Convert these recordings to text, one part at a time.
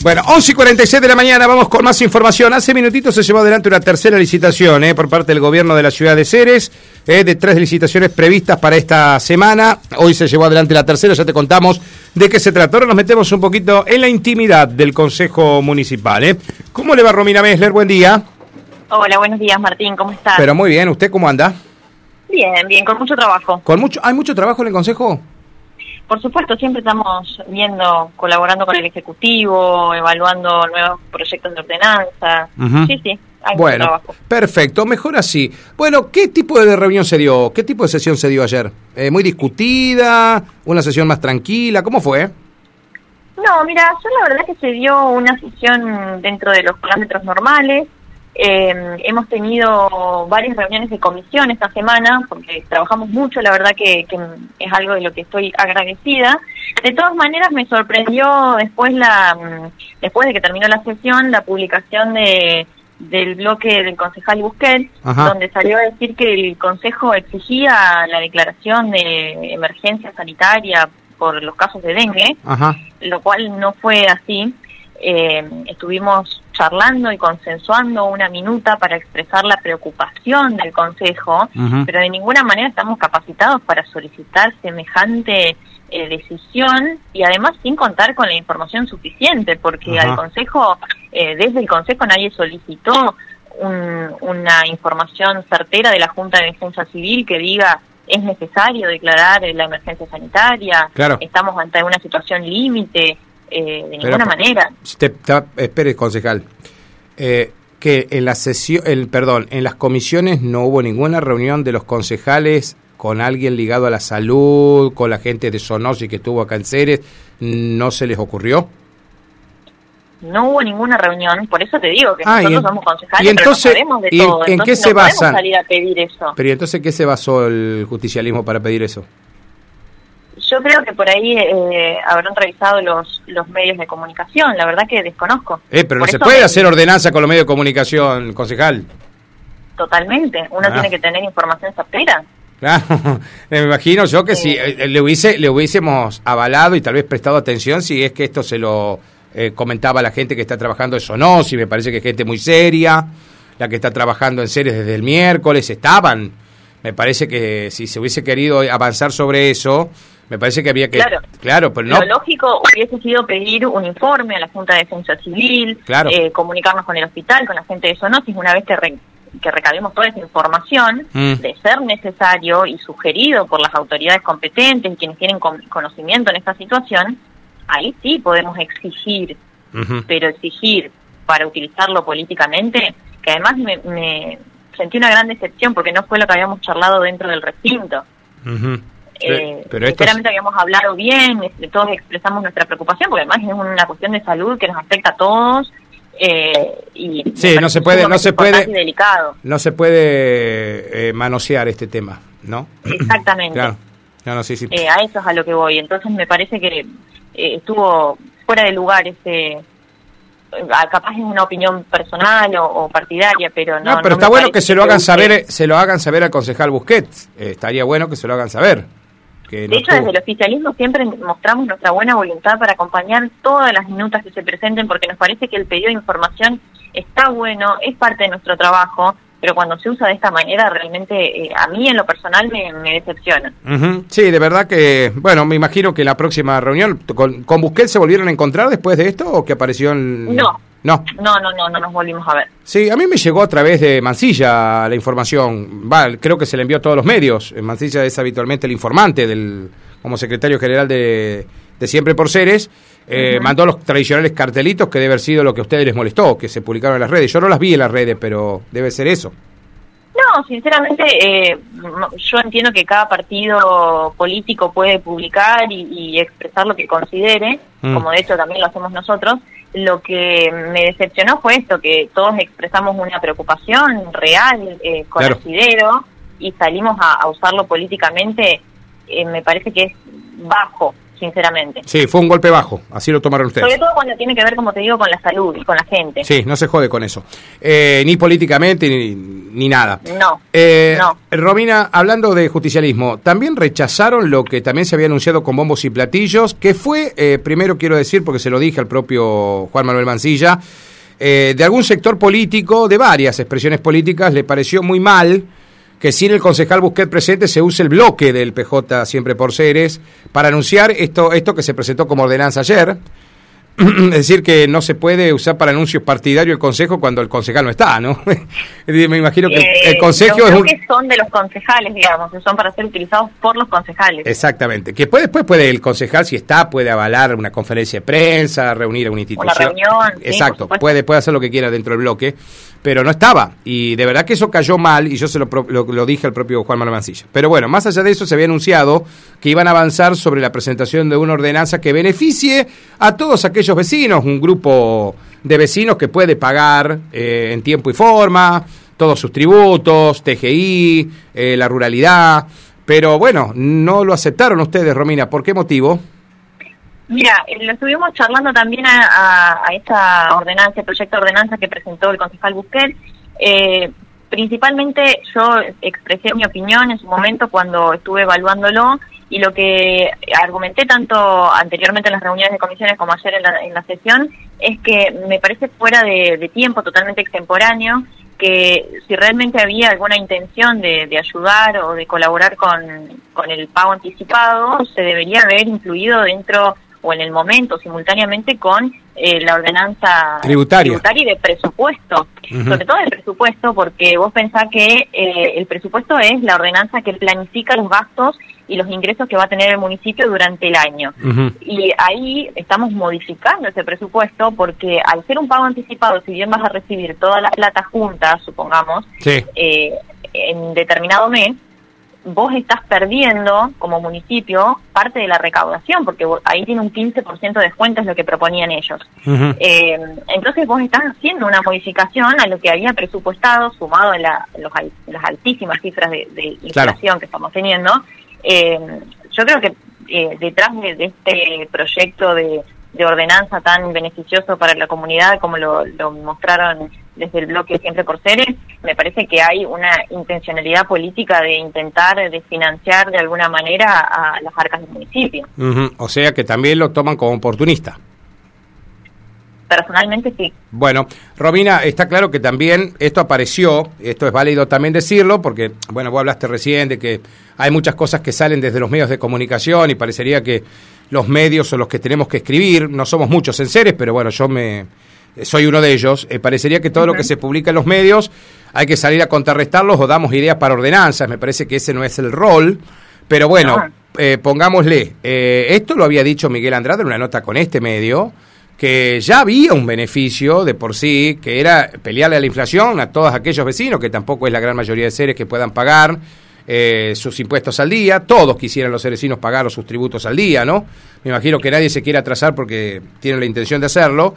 Bueno, 11 y 46 de la mañana, vamos con más información. Hace minutitos se llevó adelante una tercera licitación eh, por parte del gobierno de la ciudad de Ceres, eh, de tres licitaciones previstas para esta semana. Hoy se llevó adelante la tercera, ya te contamos de qué se trata. Ahora nos metemos un poquito en la intimidad del Consejo Municipal. Eh. ¿Cómo le va Romina Messler? Buen día. Hola, buenos días Martín, ¿cómo estás? Pero muy bien, ¿usted cómo anda? Bien, bien, con mucho trabajo. ¿Con mucho, ¿Hay mucho trabajo en el Consejo? Por supuesto, siempre estamos viendo, colaborando con el Ejecutivo, evaluando nuevos proyectos de ordenanza. Sí, sí, hay bueno, trabajo. Perfecto, mejor así. Bueno, ¿qué tipo de reunión se dio? ¿Qué tipo de sesión se dio ayer? Eh, ¿Muy discutida? ¿Una sesión más tranquila? ¿Cómo fue? No, mira, yo la verdad que se dio una sesión dentro de los parámetros normales. Eh, hemos tenido varias reuniones de comisión esta semana porque trabajamos mucho, la verdad que, es algo de lo que estoy agradecida. De todas maneras me sorprendió después la mm, después de que terminó la sesión la publicación de del bloque del concejal Busquets, donde salió a decir que el consejo exigía la declaración de emergencia sanitaria por los casos de dengue, lo cual no fue así. Eh, estuvimos charlando y consensuando una minuta para expresar la preocupación del Consejo, pero de ninguna manera estamos capacitados para solicitar semejante eh, decisión y además sin contar con la información suficiente, porque al Consejo, eh, desde el Consejo nadie solicitó una información certera de la Junta de Defensa Civil que diga es necesario declarar la emergencia sanitaria, estamos ante una situación límite, eh, de ninguna manera. espere, concejal. Eh, que en la sesión, el, perdón, en las comisiones no hubo ninguna reunión de los concejales con alguien ligado a la salud, con la gente de Sonosi que estuvo acá en Ceres, ¿no se les ocurrió? No hubo ninguna reunión, por eso te digo que ah, nosotros somos concejales, y entonces, pero no sabemos de todo. ¿En qué se basan? salir a pedir eso. Pero entonces qué se basó el justicialismo para pedir eso? Yo creo que por ahí eh, habrán revisado los, los medios de comunicación, la verdad que desconozco. Eh, pero no se puede hacer ordenanza con los medios de comunicación, concejal. Totalmente, uno ah. tiene que tener información certera. Claro, me imagino yo que si eh, le, hubiese, le hubiésemos avalado y tal vez prestado atención si es que esto se lo eh, comentaba la gente que está trabajando eso no, si me parece que es gente muy seria, la que está trabajando en series desde el miércoles, estaban. Me parece que si se hubiese querido avanzar sobre eso, me parece que había que... Claro, claro pero no... Lo lógico hubiese sido pedir un informe a la Junta de Defensa Civil, eh, comunicarnos con el hospital, con la gente de Sonosis, una vez que, que recabemos toda esa información, mm. de ser necesario y sugerido por las autoridades competentes y quienes tienen conocimiento en esta situación, ahí sí podemos exigir, pero exigir para utilizarlo políticamente, que además me, sentí una gran decepción porque no fue lo que habíamos charlado dentro del recinto. Eh, pero sinceramente habíamos hablado bien, este, todos expresamos nuestra preocupación, porque además es una cuestión de salud que nos afecta a todos. Eh, y sí, no se puede, no se puede, delicado. no se puede eh, manosear este tema, ¿no? Exactamente. claro. No, sí, sí. Eh, a eso es a lo que voy. Entonces me parece que estuvo fuera de lugar ese capaz es una opinión personal o, partidaria, pero no. No, pero está bueno que se lo hagan saber, se lo hagan saber al concejal Busquets. estaría bueno que se lo hagan saber de hecho, desde el oficialismo siempre mostramos nuestra buena voluntad para acompañar todas las minutas que se presenten, porque nos parece que el pedido de información está bueno, es parte de nuestro trabajo, pero cuando se usa de esta manera, realmente eh, a mí en lo personal me, decepciona. Sí, de verdad que, bueno, me imagino que la próxima reunión, ¿con, ¿con Busquets se volvieron a encontrar después de esto o que apareció en...? No, no. No, no, no, no nos volvimos a ver. Sí, a mí me llegó a través de Mancilla la información. Va, creo que se le envió a todos los medios. Mancilla es habitualmente el informante del como secretario general de, de Siempre por Seres. Eh, mandó los tradicionales cartelitos que debe haber sido lo que a ustedes les molestó, que se publicaron en las redes. Yo no las vi en las redes, pero debe ser eso. No, sinceramente, eh, yo entiendo que cada partido político puede publicar y, expresar lo que considere, mm. como de hecho también lo hacemos nosotros. Lo que me decepcionó fue esto, que todos expresamos una preocupación real, eh, con y salimos a, usarlo políticamente, eh, me parece que es bajo. Sinceramente. Sí, fue un golpe bajo, así lo tomaron ustedes. Sobre todo cuando tiene que ver, como te digo, con la salud y con la gente. Sí, no se jode con eso. Eh, ni políticamente ni, ni nada. No, Eh, no. Romina, hablando de justicialismo, también rechazaron lo que también se había anunciado con bombos y platillos, que fue, eh, primero quiero decir, porque se lo dije al propio Juan Manuel Mancilla, eh, de algún sector político, de varias expresiones políticas, le pareció muy mal que sin el concejal Busquet presente se use el bloque del PJ Siempre por Seres para anunciar esto, esto que se presentó como ordenanza ayer. Es decir, que no se puede usar para anuncios partidarios el consejo cuando el concejal no está, ¿no? Me imagino que el, el Eh, consejo es un... bloques son de los concejales, digamos, son para ser utilizados por los concejales. Exactamente. Que puede, después puede el concejal, si está, puede avalar una conferencia de prensa, reunir a una institución. reunión, Exacto, puede, puede hacer lo que quiera dentro del bloque, pero no estaba. Y de verdad que eso cayó mal, y yo se lo, lo, dije al propio Juan Manuel. Pero bueno, más allá de eso, se había anunciado que iban a avanzar sobre la presentación de una ordenanza que beneficie a todos aquellos vecinos, un grupo de vecinos que puede pagar eh, en tiempo y forma todos sus tributos, TGI, eh, la ruralidad. Pero bueno, no lo aceptaron ustedes, Romina. ¿Por qué motivo? Mira, eh, lo estuvimos charlando también a, a- a esta ordenanza, proyecto de ordenanza que presentó el concejal Busquet. Eh, principalmente yo expresé mi opinión en su momento cuando estuve evaluándolo y lo que argumenté tanto anteriormente en las reuniones de comisiones como ayer en la, en la sesión es que me parece fuera de, de tiempo, totalmente extemporáneo, que si realmente había alguna intención de, de ayudar o de colaborar con, con el pago anticipado, se debería haber incluido dentro o en el momento simultáneamente con eh, la ordenanza Tributaria. y de presupuesto, sobre todo el presupuesto, porque vos pensás que eh, el presupuesto es la ordenanza que planifica los gastos y los ingresos que va a tener el municipio durante el año. Y ahí estamos modificando ese presupuesto porque al ser un pago anticipado, si bien vas a recibir toda la plata junta, supongamos, Sí. eh, en determinado mes, vos estás perdiendo como municipio parte de la recaudación, porque ahí tiene un 15% de descuento, es lo que proponían ellos. Eh, entonces vos estás haciendo una modificación a lo que había presupuestado, sumado a la- los las altísimas cifras de, de inflación Claro. que estamos teniendo. Eh, yo creo que eh, detrás de, de este proyecto de, de ordenanza tan beneficioso para la comunidad como lo, lo mostraron desde el bloque Siempre por Seres, me parece que hay una intencionalidad política de intentar de financiar de alguna manera a las arcas del municipio. O sea que también lo toman como oportunista. Personalmente sí. Bueno, Romina, está claro que también esto apareció, esto es válido también decirlo, porque, bueno, vos hablaste recién de que hay muchas cosas que salen desde los medios de comunicación y parecería que los medios son los que tenemos que escribir, no somos muchos en seres, pero bueno, yo me soy uno de ellos, Eh, parecería que todo lo que se publica en los medios hay que salir a contrarrestarlos o damos ideas para ordenanzas, me parece que ese no es el rol, pero bueno, No. eh, pongámosle, eh, esto lo había dicho Miguel Andrade en una nota con este medio, que ya había un beneficio de por sí, que era pelearle a la inflación a todos aquellos vecinos, que tampoco es la gran mayoría de seres que puedan pagar eh, sus impuestos al día, todos quisieran los seresinos pagar sus tributos al día, ¿no? Me imagino que nadie se quiere atrasar porque tiene la intención de hacerlo,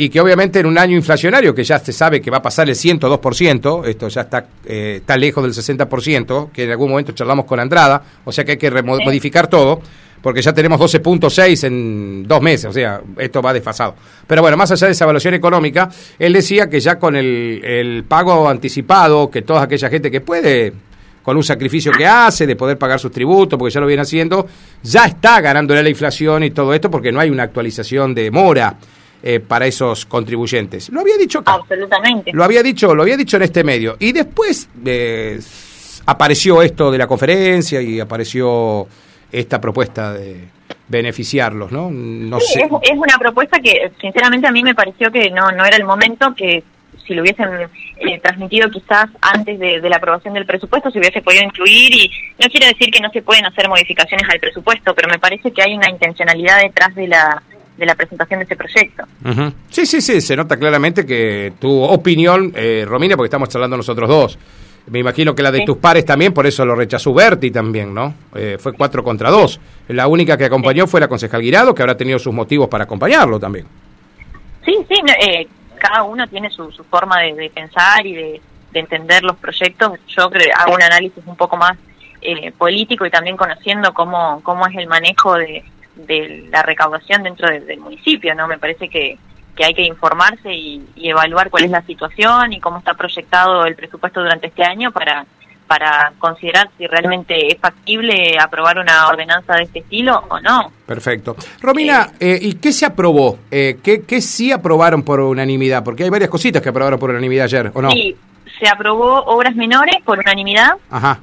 y que obviamente en un año inflacionario, que ya se sabe que va a pasar el 102%, esto ya está, eh, está lejos del 60%, que en algún momento charlamos con Andrada, o sea que hay que Sí. modificar todo, porque ya tenemos 12.6 en dos meses, o sea, esto va desfasado. Pero bueno, más allá de esa evaluación económica, él decía que ya con el, el pago anticipado, que toda aquella gente que puede, con un sacrificio que hace, de poder pagar sus tributos, porque ya lo viene haciendo, ya está ganándole la inflación y todo esto, porque no hay una actualización de mora eh, para esos contribuyentes. Lo había dicho acá. Absolutamente. Lo había dicho, lo había dicho en este medio. Y después eh, apareció esto de la conferencia y apareció esta propuesta de beneficiarlos, ¿no? No Sí, sé. es, es una propuesta que sinceramente a mí me pareció que no, no era el momento que si lo hubiesen eh, transmitido quizás antes de, de la aprobación del presupuesto se hubiese podido incluir y no quiero decir que no se pueden hacer modificaciones al presupuesto, pero me parece que hay una intencionalidad detrás de la de la presentación de ese proyecto. Sí, sí, sí, se nota claramente que tu opinión, eh, Romina, porque estamos charlando nosotros dos. Me imagino que la de Sí. tus pares también, por eso lo rechazó Berti también, ¿no? Eh, fue cuatro contra dos. La única que acompañó fue la concejal Guirado, que habrá tenido sus motivos para acompañarlo también. Sí, sí, no, eh, cada uno tiene su, su forma de, de pensar y de, de entender los proyectos. Yo creo, hago un análisis un poco más eh, político y también conociendo cómo, cómo es el manejo de, de la recaudación dentro del municipio, ¿no? Me parece que, que hay que informarse y, evaluar cuál es la situación y cómo está proyectado el presupuesto durante este año para para considerar si realmente es factible aprobar una ordenanza de este estilo o no. Perfecto. Romina, eh, eh ¿y qué se aprobó? Eh, ¿qué, ¿Qué sí aprobaron por unanimidad? Porque hay varias cositas que aprobaron por unanimidad ayer, ¿o no? Sí, se aprobó obras menores por unanimidad Ajá.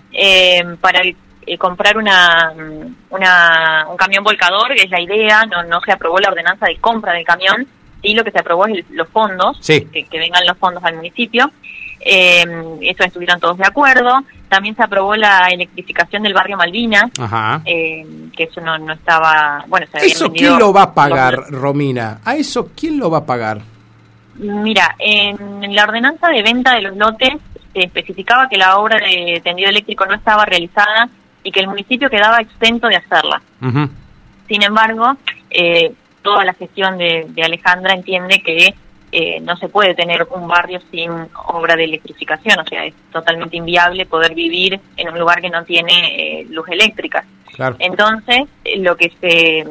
Eh, comprar una, una, un camión volcador, que es la idea, no, no se aprobó la ordenanza de compra del camión, sí lo que se aprobó es los fondos, que, vengan los fondos al municipio. Eh, eso estuvieron todos de acuerdo. También se aprobó la electrificación del barrio Malvina, eh, que eso no, no estaba... bueno ¿Eso quién lo va a pagar, Romina? ¿A eso quién lo va a pagar? Mira, en la ordenanza de venta de los lotes se especificaba que la obra de tendido eléctrico no estaba realizada y que el municipio quedaba exento de hacerla. Sin embargo, eh, toda la gestión de, Alejandra entiende que eh, no se puede tener un barrio sin obra de electrificación, o sea, es totalmente inviable poder vivir en un lugar que no tiene eh, luz eléctrica. Entonces, eh, lo que se,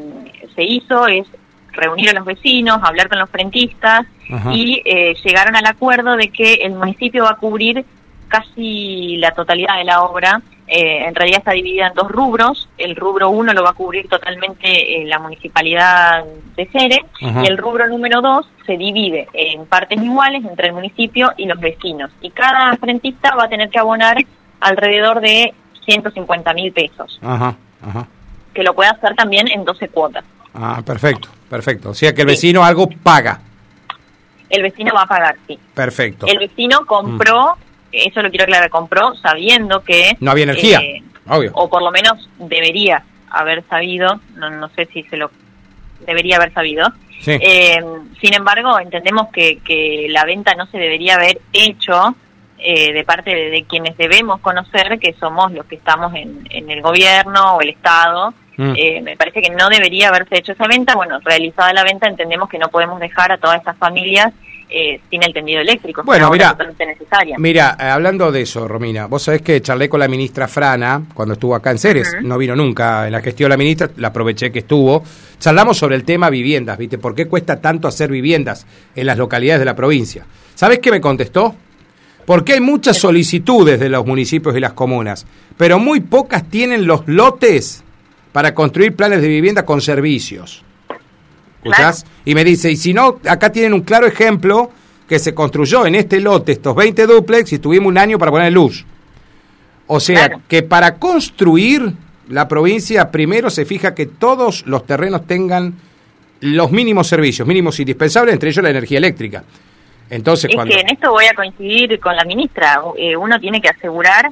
se hizo es reunir a los vecinos, hablar con los frentistas y llegaron al acuerdo de que el municipio va a cubrir casi la totalidad de la obra eh, en realidad está dividida en dos rubros. El rubro uno lo va a cubrir totalmente eh, la municipalidad de Cere y el rubro número dos se divide en partes iguales entre el municipio y los vecinos. Y cada frentista va a tener que abonar alrededor de 150 mil pesos. Que lo puede hacer también en 12 cuotas. Ah, perfecto, perfecto. O sea que el vecino algo paga. El vecino va a pagar, sí. Perfecto. El vecino compró eso lo quiero aclarar, compró sabiendo que... No había energía, eh, obvio. O por lo menos debería haber sabido, no, no sé si se lo... debería haber sabido. Eh, sin embargo, entendemos que, que la venta no se debería haber hecho eh, de parte de, quienes debemos conocer, que somos los que estamos en, en el gobierno o el Estado. Mm. me parece que no debería haberse hecho esa venta. Bueno, realizada la venta, entendemos que no podemos dejar a todas estas familias eh, sin el tendido eléctrico. Bueno, mira, mira, eh, hablando de eso, Romina, vos sabés que charlé con la ministra Frana cuando estuvo acá en Ceres, no vino nunca en la gestión de la ministra, la aproveché que estuvo. Charlamos sobre el tema viviendas, ¿viste? ¿Por qué cuesta tanto hacer viviendas en las localidades de la provincia? ¿Sabés qué me contestó? Porque hay muchas solicitudes de los municipios y las comunas, pero muy pocas tienen los lotes para construir planes de vivienda con servicios. Y me dice, y si no, acá tienen un claro ejemplo que se construyó en este lote estos 20 duplex y tuvimos un año para poner luz. O sea, que para construir la provincia primero se fija que todos los terrenos tengan los mínimos servicios, mínimos indispensables, entre ellos la energía eléctrica. Entonces, es que en esto voy a coincidir con la ministra. Eh, uno tiene que asegurar,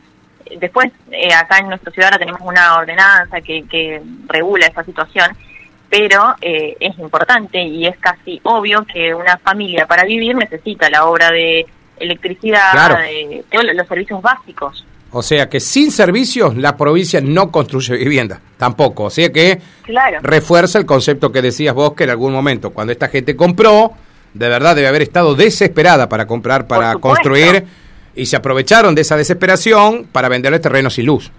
después eh, acá en nuestra ciudad ahora tenemos una ordenanza que, que regula esa situación, pero eh, es importante y es casi obvio que una familia para vivir necesita la obra de electricidad, de todos los servicios básicos. O sea que sin servicios la provincia no construye vivienda, tampoco. O sea que refuerza el concepto que decías vos que en algún momento, cuando esta gente compró, de verdad debe haber estado desesperada para comprar, para construir, y se aprovecharon de esa desesperación para venderle terrenos sin luz.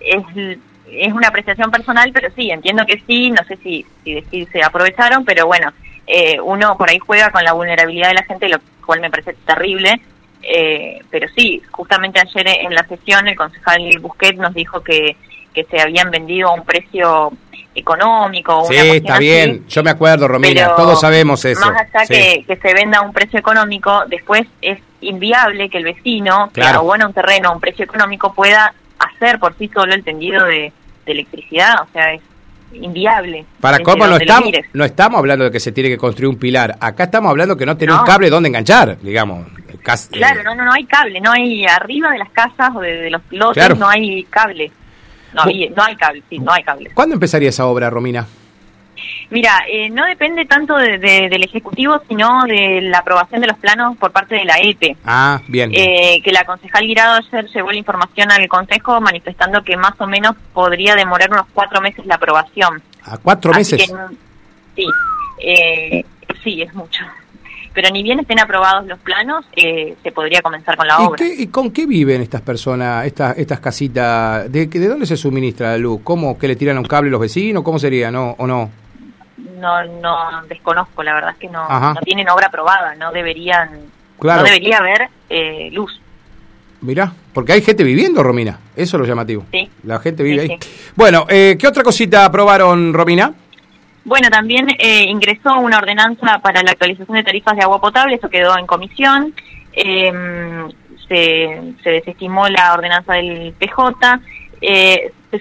Es es una apreciación personal, pero sí, entiendo que sí, no sé si, si, se aprovecharon, pero bueno, eh, uno por ahí juega con la vulnerabilidad de la gente, lo cual me parece terrible, eh, pero sí, justamente ayer en la sesión el concejal Busquet nos dijo que, que se habían vendido a un precio económico. Sí, está bien, yo me acuerdo, Romina, todos sabemos eso. Más allá que, que, se venda a un precio económico, después es inviable que el vecino, claro. que abona un terreno a un precio económico, pueda hacer por sí solo el tendido de, de electricidad, o sea, es inviable. Para cómo no estamos, no estamos hablando de que se tiene que construir un pilar, acá estamos hablando que no tiene un cable donde enganchar, digamos. claro, eh, no, no, no hay cable, no hay arriba de las casas o de, los lotes, no hay cable. No, no hay cable, sí, no hay cable. ¿Cuándo empezaría esa obra, Romina? Mira, eh, no depende tanto de, del Ejecutivo, sino de la aprobación de los planos por parte de la EPE. Ah, bien. Eh, que la concejal Guirado ayer llevó la información al Consejo manifestando que más o menos podría demorar unos cuatro meses la aprobación. ¿A cuatro meses? sí, eh, sí, es mucho. pero ni bien estén aprobados los planos, eh, se podría comenzar con la ¿Y, obra. qué- y con qué viven estas personas, estas estas casitas? ¿De, ¿De dónde se suministra la luz? ¿Cómo? ¿Que le tiran un cable los vecinos? ¿Cómo sería? ¿No? ¿O no? No, no desconozco, la verdad es que no, tienen obra aprobada, no deberían, Claro. no debería haber eh, luz. Mirá, porque hay gente viviendo, Romina. Eso es lo llamativo. Sí. La gente vive Sí, ahí. Bueno, eh, ¿qué otra cosita aprobaron, Romina? Bueno, también eh, ingresó una ordenanza para la actualización de tarifas de agua potable, eso quedó en comisión. Eh, se, se desestimó la ordenanza del PJ.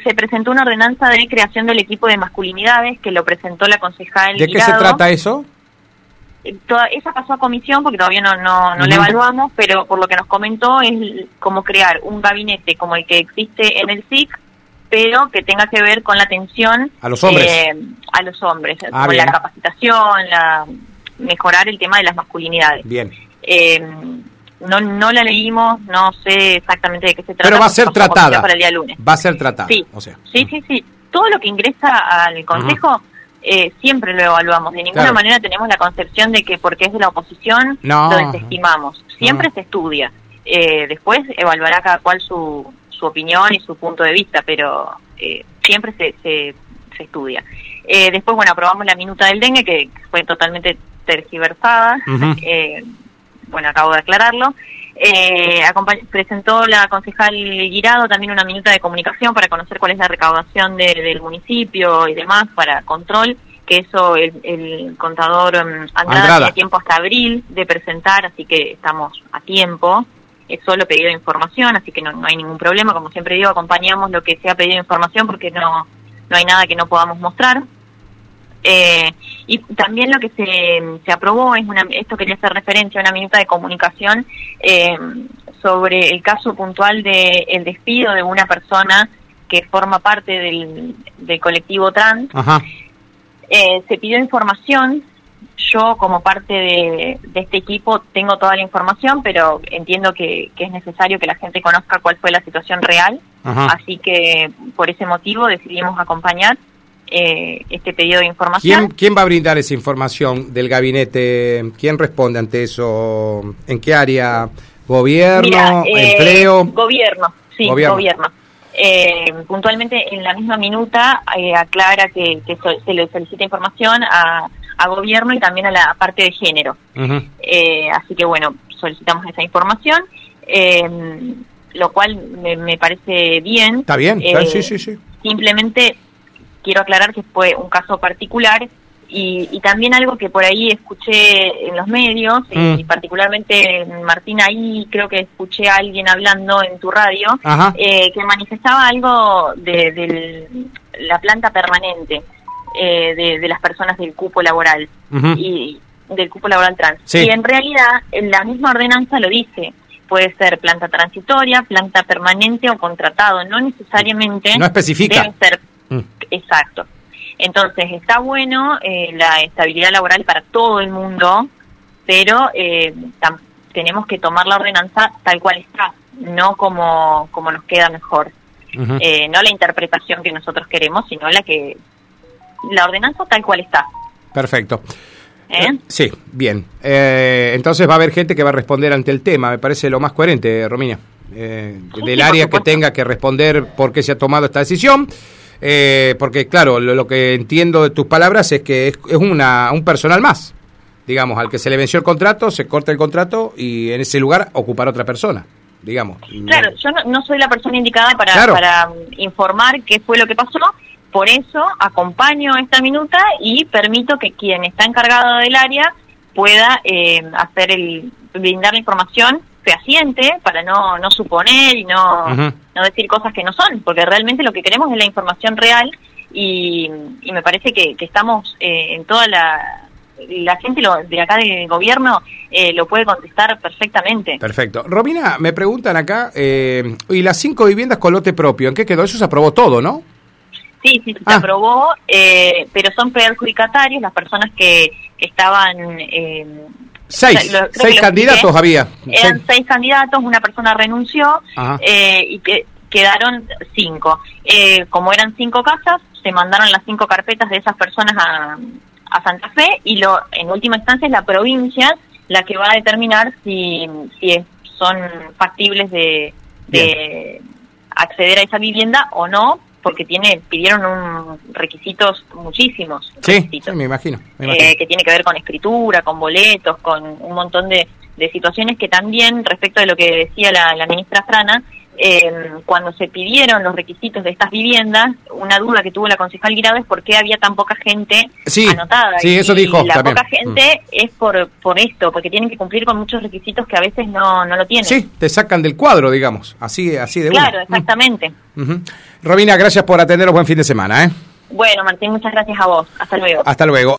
Se presentó una ordenanza de creación del equipo de masculinidades que lo presentó la concejal. ¿De qué se trata eso? Eh, toda- esa pasó a comisión porque todavía no, no, no la evaluamos, pero por lo que nos comentó es como crear un gabinete como el que existe en el SIC, pero que tenga que ver con la atención A los hombres. eh, a los hombres, Ah, con bien. la capacitación, la mejorar el tema de las masculinidades. Bien. Eh, no, no la leímos, no sé exactamente de qué se trata. Pero va a ser tratada. Para el día lunes. Va a ser tratada. Sí, O sea. sí, sí, sí. Todo lo que ingresa al Consejo eh, siempre lo evaluamos. De ninguna Claro. manera tenemos la concepción de que porque es de la oposición No. lo desestimamos. Siempre se estudia. Eh, después evaluará cada cual su, su opinión y su punto de vista, pero eh, siempre se, se, se estudia. Eh, después, bueno, aprobamos la minuta del dengue, que fue totalmente tergiversada. Eh, bueno, acabo de aclararlo. Eh, presentó la concejal Guirado también una minuta de comunicación para conocer cuál es la recaudación de- del municipio y demás para control, que eso el, el contador um, Andrada. tiene tiempo hasta abril de presentar, así que estamos a tiempo. Es solo pedido de información, así que no, no hay ningún problema. Como siempre digo, acompañamos lo que sea pedido de información porque no, no hay nada que no podamos mostrar. Eh, y también lo que se, se aprobó es una, esto quería hacer referencia a una minuta de comunicación eh, sobre el caso puntual de el despido de una persona que forma parte del, del colectivo trans. Ajá. Eh, se pidió información. Yo, como parte de, de este equipo, tengo toda la información, pero entiendo que, que es necesario que la gente conozca cuál fue la situación real. Ajá. Así que, por ese motivo, decidimos acompañar eh, este pedido de información. ¿Quién, ¿Quién va a brindar esa información del gabinete? ¿Quién responde ante eso? ¿En qué área? ¿Gobierno? Eh, ¿Empleo? Gobierno, sí, Gobierno. gobierno. Eh, puntualmente en la misma minuta eh, aclara que, que so- se le solicita información a, a gobierno y también a la parte de género. Eh, así que bueno, solicitamos esa información, eh, lo cual me, me parece bien. ¿Está bien? Eh, sí, sí, sí. Simplemente quiero aclarar que fue un caso particular y, y también algo que por ahí escuché en los medios y Mm. particularmente Martín ahí creo que escuché a alguien hablando en tu radio eh, que manifestaba algo de, la planta permanente eh, de, de las personas del cupo laboral y del cupo laboral trans. Sí. Y en realidad en la misma ordenanza lo dice. Puede ser planta transitoria, planta permanente o contratado. No necesariamente No especifica. debe ser Mm. Exacto. Entonces está bueno eh, la estabilidad laboral para todo el mundo, pero eh, tenemos que tomar la ordenanza tal cual está, no como, como nos queda mejor. Eh, no la interpretación que nosotros queremos, sino la que la ordenanza tal cual está. Perfecto. ¿eh? Sí, bien. Eh, entonces va a haber gente que va a responder ante el tema, me parece lo más coherente, Romina. Eh, Sí, del sí, área que tenga que responder por qué se ha tomado esta decisión. Eh, porque, claro, lo, lo que entiendo de tus palabras es que es, es una, un personal más. Digamos, al que se le venció el contrato, se corta el contrato y en ese lugar ocupar otra persona. Digamos. Claro, yo no, no soy la persona indicada para, Claro. para um, informar qué fue lo que pasó, por eso acompaño esta minuta y permito que quien está encargado del área pueda eh, hacer el brindar la información fehaciente para no, no suponer y no, no decir cosas que no son, porque realmente lo que queremos es la información real y, y me parece que, que estamos eh, en toda la... La gente lo, de acá del gobierno eh, lo puede contestar perfectamente. Perfecto. Romina, me preguntan acá, eh, y las cinco viviendas con lote propio, ¿en qué quedó? Eso se aprobó todo, ¿no? Sí, sí, se Ah. aprobó, eh, pero son perjudicatarios las personas que, que estaban... Seis, lo- candidatos había. eran Seis. seis candidatos, una persona renunció eh, y que quedaron cinco. Eh, como eran cinco casas, se mandaron las cinco carpetas de esas personas a, a Santa Fe y lo en última instancia es la provincia la que va a determinar si, si son factibles de, de acceder a esa vivienda o no, porque tiene pidieron un, requisitos muchísimos. Sí, me, imagino, eh, que tiene que ver con escritura, con boletos, con un montón de, de situaciones que también, respecto de lo que decía la, la ministra Frana, eh, cuando se pidieron los requisitos de estas viviendas, una duda que tuvo la concejal Guirado es por qué había tan poca gente anotada. Sí, eso dijo. La poca gente mm. es por, por esto, porque tienen que cumplir con muchos requisitos que a veces no, no lo tienen. Sí, te sacan del cuadro, digamos, así, así de Claro, exactamente. Robina, gracias por atendernos. Buen fin de semana. ¿eh? Bueno, Martín, muchas gracias a vos. Hasta luego. Hasta luego.